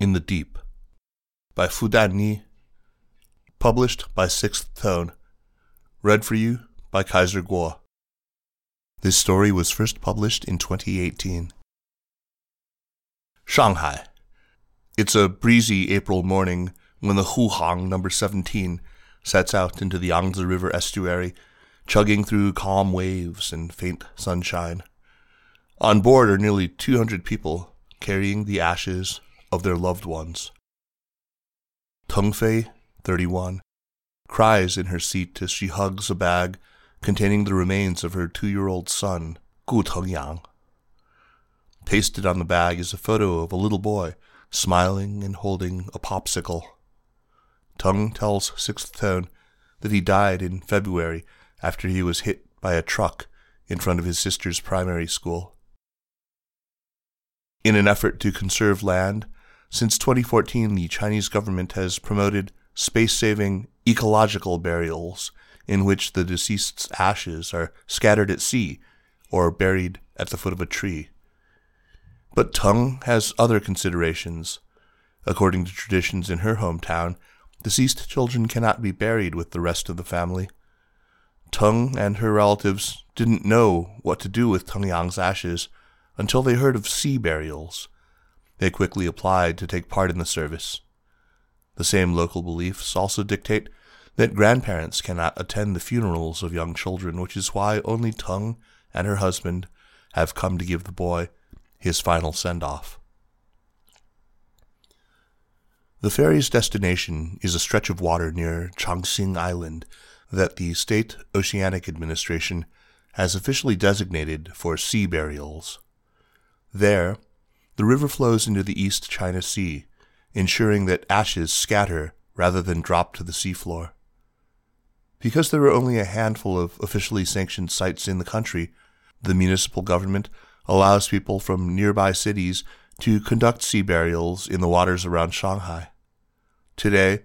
in the Deep by Fu Danni. Published by Sixth Tone. Read for you by Kaiser Kuo. This story was first published in 2018. Shanghai. It's a breezy April morning when the Huhang number 17 sets out into the Yangtze River estuary, chugging through calm waves and faint sunshine. On board are nearly 200 people carrying the ashes of their loved ones. Teng Fei, 31, cries in her seat as she hugs a bag containing the remains of her two year old son, Gu Tengyang. Pasted on the bag is a photo of a little boy smiling and holding a popsicle. Teng tells Sixth Tone that he died in February after he was hit by a truck in front of his sister's primary school. In an effort to conserve land, since 2014 the Chinese government has promoted space saving ecological burials in which the deceased's ashes are scattered at sea or buried at the foot of a tree. But Teng has other considerations. According to traditions in her hometown, deceased children cannot be buried with the rest of the family. Teng and her relatives didn't know what to do with Teng Yang's ashes until they heard of sea burials. They quickly applied to take part in the service. The same local beliefs also dictate that grandparents cannot attend the funerals of young children, which is why only Teng and her husband have come to give the boy his final send off. The ferry's destination is a stretch of water near Changxing Island that the State Oceanic Administration has officially designated for sea burials. There, the river flows into the East China Sea, ensuring that ashes scatter rather than drop to the seafloor. Because there are only a handful of officially sanctioned sites in the country, the municipal government allows people from nearby cities to conduct sea burials in the waters around Shanghai. Today,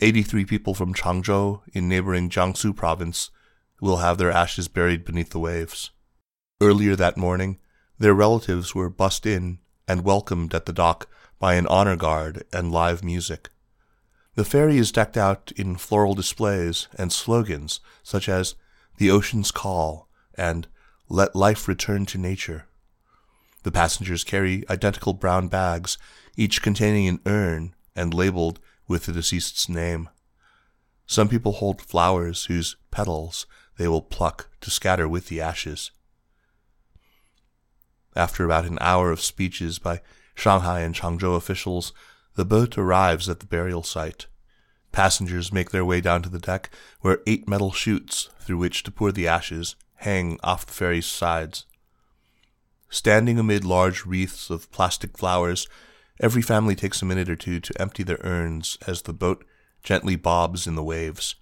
83 people from Changzhou in neighboring Jiangsu province will have their ashes buried beneath the waves. Earlier that morning, their relatives were bussed in and welcomed at the dock by an honor guard and live music. The ferry is decked out in floral displays and slogans such as The Ocean's Call and Let Life Return to Nature. The passengers carry identical brown bags, each containing an urn and labeled with the deceased's name. Some people hold flowers whose petals they will pluck to scatter with the ashes. After about an hour of speeches by Shanghai and Changzhou officials, the boat arrives at the burial site. Passengers make their way down to the deck, where eight metal chutes through which to pour the ashes hang off the ferry's sides. Standing amid large wreaths of plastic flowers, every family takes a minute or two to empty their urns as the boat gently bobs in the waves.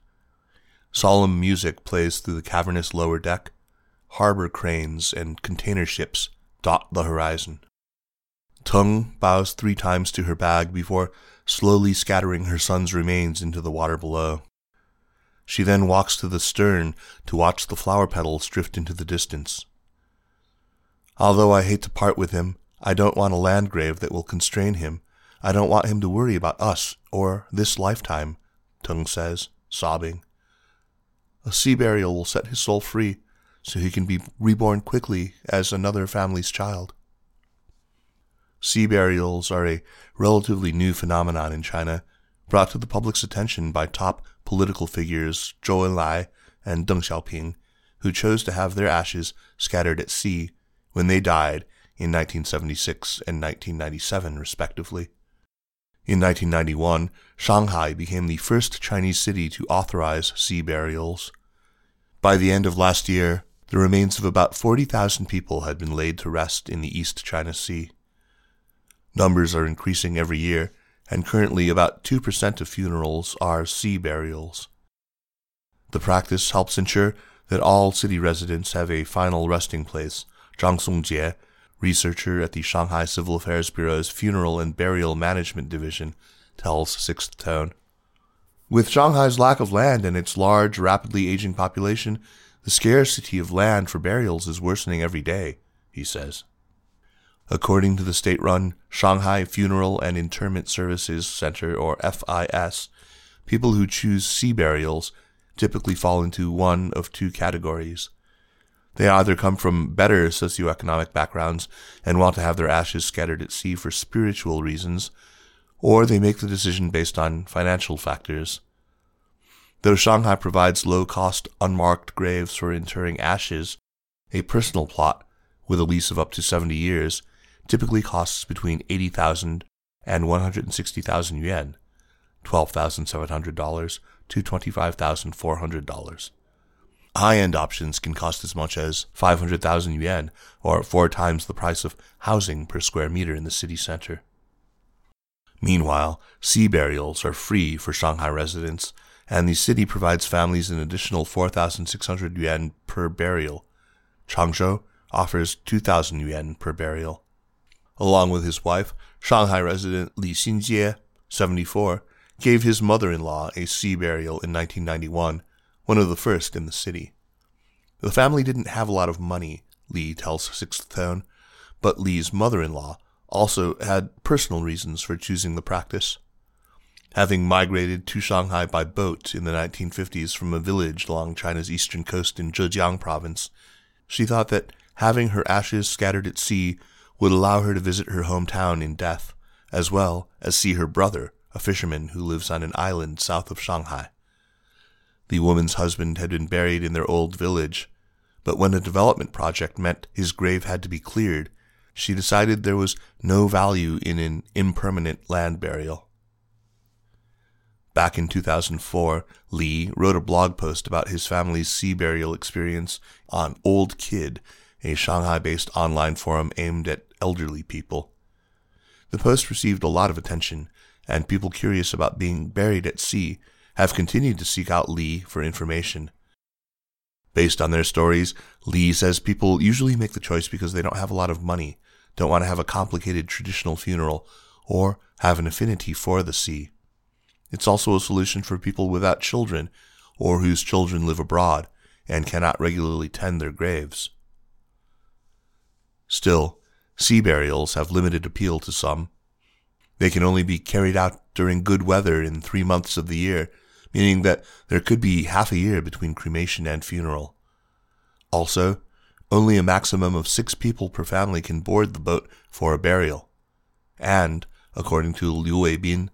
Solemn music plays through the cavernous lower deck. Harbor cranes and container ships dot the horizon. Teng bows three times to her bag before slowly scattering her son's remains into the water below. She then walks to the stern to watch the flower petals drift into the distance. Although I hate to part with him, I don't want a land grave that will constrain him. I don't want him to worry about us or this lifetime, Teng says, sobbing. A sea burial will set his soul free, so he can be reborn quickly as another family's child. Sea burials are a relatively new phenomenon in China, brought to the public's attention by top political figures Zhou Enlai and Deng Xiaoping, who chose to have their ashes scattered at sea when they died in 1976 and 1997, respectively. In 1991, Shanghai became the first Chinese city to authorize sea burials. By the end of last year, the remains of about 40,000 people had been laid to rest in the East China Sea. Numbers are increasing every year and currently about 2% of funerals are sea burials. The practice helps ensure that all city residents have a final resting place. Zhang Songjie, researcher at the Shanghai Civil Affairs Bureau's Funeral and Burial Management Division, tells Sixth Tone. With Shanghai's lack of land and its large, rapidly aging population, the scarcity of land for burials is worsening every day, he says. According to the state run Shanghai Funeral and Interment Services Center, or FIS, people who choose sea burials typically fall into one of two categories. They either come from better socioeconomic backgrounds and want to have their ashes scattered at sea for spiritual reasons, or they make the decision based on financial factors. Though Shanghai provides low cost, unmarked graves for interring ashes, a personal plot, with a lease of up to 70 years, typically costs between 80,000 and 160,000 yuan, $12,700 to $25,400. High end options can cost as much as 500,000 yuan, or four times the price of housing per square meter in the city center. Meanwhile, sea burials are free for Shanghai residents, and the city provides families an additional 4,600 yuan per burial. Changzhou offers 2,000 yuan per burial. Along with his wife, Shanghai resident Li Xinjie, 74, gave his mother in law a sea burial in 1991, one of the first in the city. The family didn't have a lot of money, Li tells Sixth Tone, but Li's mother in law also had personal reasons for choosing the practice. Having migrated to Shanghai by boat in the 1950s from a village along China's eastern coast in Zhejiang province, she thought that having her ashes scattered at sea would allow her to visit her hometown in death, as well as see her brother, a fisherman who lives on an island south of Shanghai. The woman's husband had been buried in their old village, but when a development project meant his grave had to be cleared, she decided there was no value in an impermanent land burial. Back in 2004, Li wrote a blog post about his family's sea burial experience on Old Kid, a Shanghai based online forum aimed at elderly people. The post received a lot of attention, and people curious about being buried at sea have continued to seek out Li for information. Based on their stories, Li says people usually make the choice because they don't have a lot of money, don't want to have a complicated traditional funeral, or have an affinity for the sea. It's also a solution for people without children or whose children live abroad and cannot regularly tend their graves. Still, sea burials have limited appeal to some. They can only be carried out during good weather in three months of the year, meaning that there could be half a year between cremation and funeral. Also, only a maximum of six people per family can board the boat for a burial. And, according to Liu Weibin,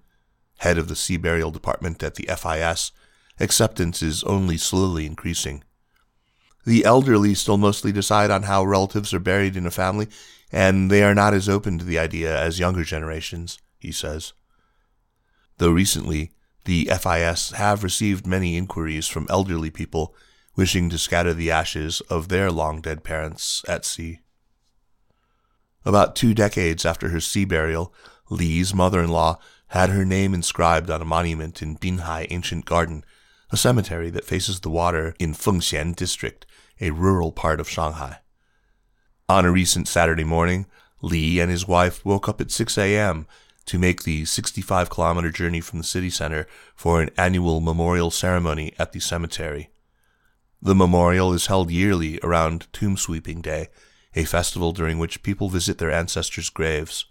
head of the sea burial department at the FIS, acceptance is only slowly increasing. The elderly still mostly decide on how relatives are buried in a family, and they are not as open to the idea as younger generations, he says. Though recently, the FIS have received many inquiries from elderly people wishing to scatter the ashes of their long dead parents at sea. About two decades after her sea burial, Li's mother in law had her name inscribed on a monument in Binhai Ancient Garden, a cemetery that faces the water in Fengxian District, a rural part of Shanghai. On a recent Saturday morning, Li and his wife woke up at 6 a.m. to make the 65 kilometer journey from the city center for an annual memorial ceremony at the cemetery. The memorial is held yearly around Tomb Sweeping Day, a festival during which people visit their ancestors' graves.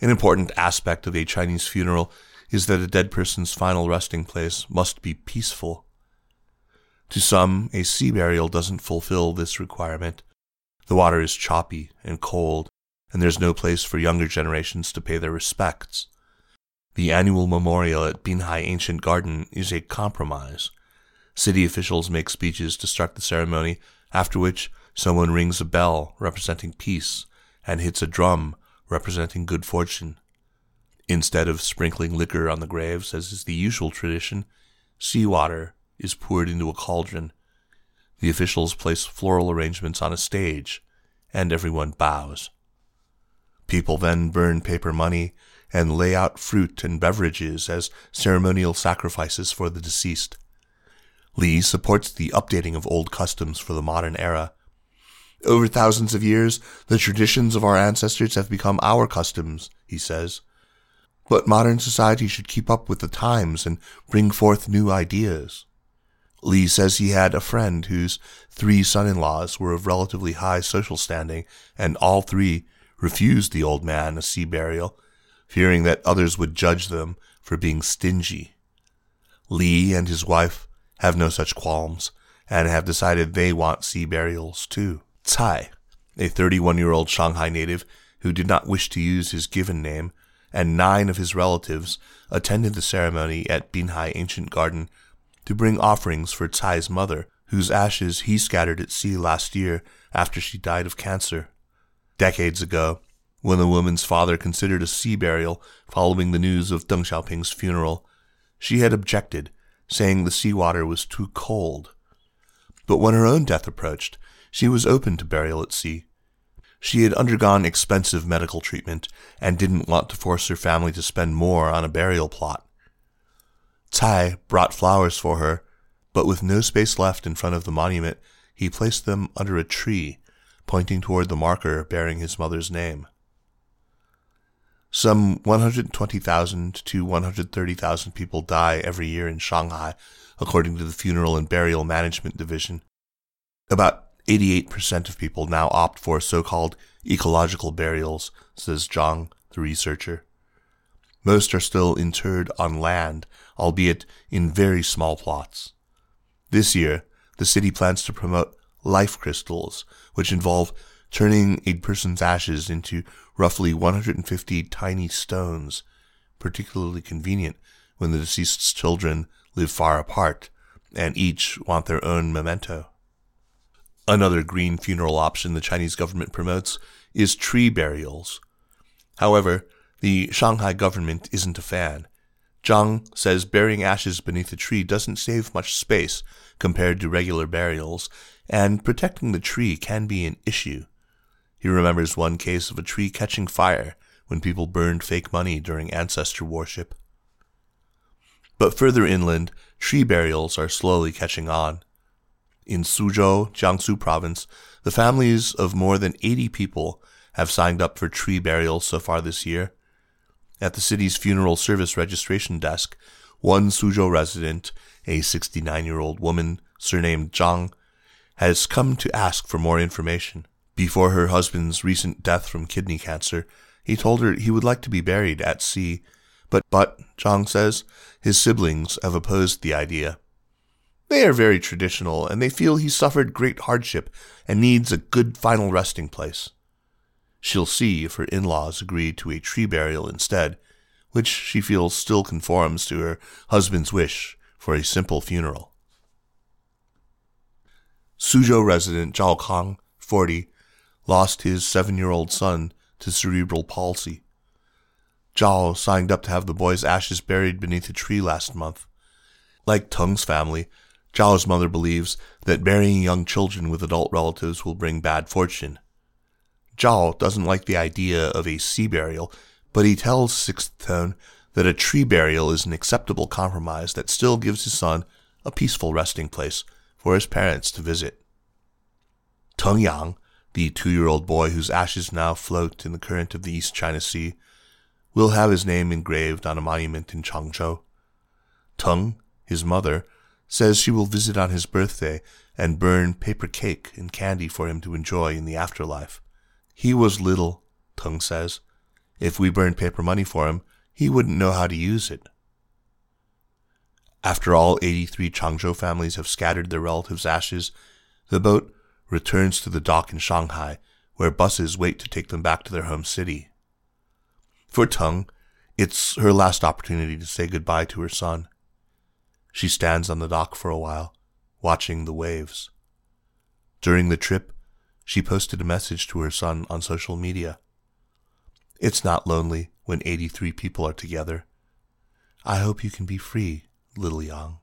An important aspect of a Chinese funeral is that a dead person's final resting place must be peaceful. To some, a sea burial doesn't fulfill this requirement. The water is choppy and cold, and there's no place for younger generations to pay their respects. The annual memorial at Binhai Ancient Garden is a compromise. City officials make speeches to start the ceremony, after which someone rings a bell representing peace and hits a drum representing good fortune. Instead of sprinkling liquor on the graves, as is the usual tradition, seawater is poured into a cauldron. The officials place floral arrangements on a stage, and everyone bows. People then burn paper money and lay out fruit and beverages as ceremonial sacrifices for the deceased. Li supports the updating of old customs for the modern era. Over thousands of years, the traditions of our ancestors have become our customs, he says. But modern society should keep up with the times and bring forth new ideas. Li says he had a friend whose three son-in-laws were of relatively high social standing, and all three refused the old man a sea burial, fearing that others would judge them for being stingy. Li and his wife have no such qualms, and have decided they want sea burials too. Cai, a 31 year old Shanghai native who did not wish to use his given name, and nine of his relatives attended the ceremony at Binhai Ancient Garden to bring offerings for Cai's mother, whose ashes he scattered at sea last year after she died of cancer. Decades ago, when the woman's father considered a sea burial following the news of Deng Xiaoping's funeral, she had objected, saying the seawater was too cold. But when her own death approached, she was open to burial at sea. She had undergone expensive medical treatment and didn't want to force her family to spend more on a burial plot. Cai brought flowers for her, but with no space left in front of the monument, he placed them under a tree, pointing toward the marker bearing his mother's name. Some 120,000 to 130,000 people die every year in Shanghai, according to the Funeral and Burial Management Division. About 88% of people now opt for so called ecological burials, says Zhang, the researcher. Most are still interred on land, albeit in very small plots. This year, the city plans to promote life crystals, which involve turning a person's ashes into roughly 150 tiny stones, particularly convenient when the deceased's children live far apart and each want their own memento. Another green funeral option the Chinese government promotes is tree burials. However, the Shanghai government isn't a fan. Zhang says burying ashes beneath a tree doesn't save much space compared to regular burials, and protecting the tree can be an issue. He remembers one case of a tree catching fire when people burned fake money during ancestor worship. But further inland, tree burials are slowly catching on. In Suzhou, Jiangsu province, the families of more than 80 people have signed up for tree burials so far this year. At the city's funeral service registration desk, one Suzhou resident, a 69 year old woman surnamed Zhang, has come to ask for more information. Before her husband's recent death from kidney cancer, he told her he would like to be buried at sea, but, but, Zhang says, his siblings have opposed the idea. They are very traditional, and they feel he suffered great hardship and needs a good final resting place. She'll see if her in laws agree to a tree burial instead, which she feels still conforms to her husband's wish for a simple funeral. Suzhou resident Zhao Kang, 40, lost his seven year old son to cerebral palsy. Zhao signed up to have the boy's ashes buried beneath a tree last month. Like Teng's family, Zhao's mother believes that burying young children with adult relatives will bring bad fortune. Zhao doesn't like the idea of a sea burial, but he tells Sixth Tone that a tree burial is an acceptable compromise that still gives his son a peaceful resting place for his parents to visit. Teng Yang, the two year old boy whose ashes now float in the current of the East China Sea, will have his name engraved on a monument in Changzhou. Teng, his mother, says she will visit on his birthday and burn paper cake and candy for him to enjoy in the afterlife. He was little, Teng says. If we burned paper money for him, he wouldn't know how to use it. After all 83 Changzhou families have scattered their relatives' ashes, the boat returns to the dock in Shanghai, where buses wait to take them back to their home city. For Teng, it's her last opportunity to say goodbye to her son. She stands on the dock for a while, watching the waves. During the trip, she posted a message to her son on social media. It's not lonely when 83 people are together. I hope you can be free, little Yang.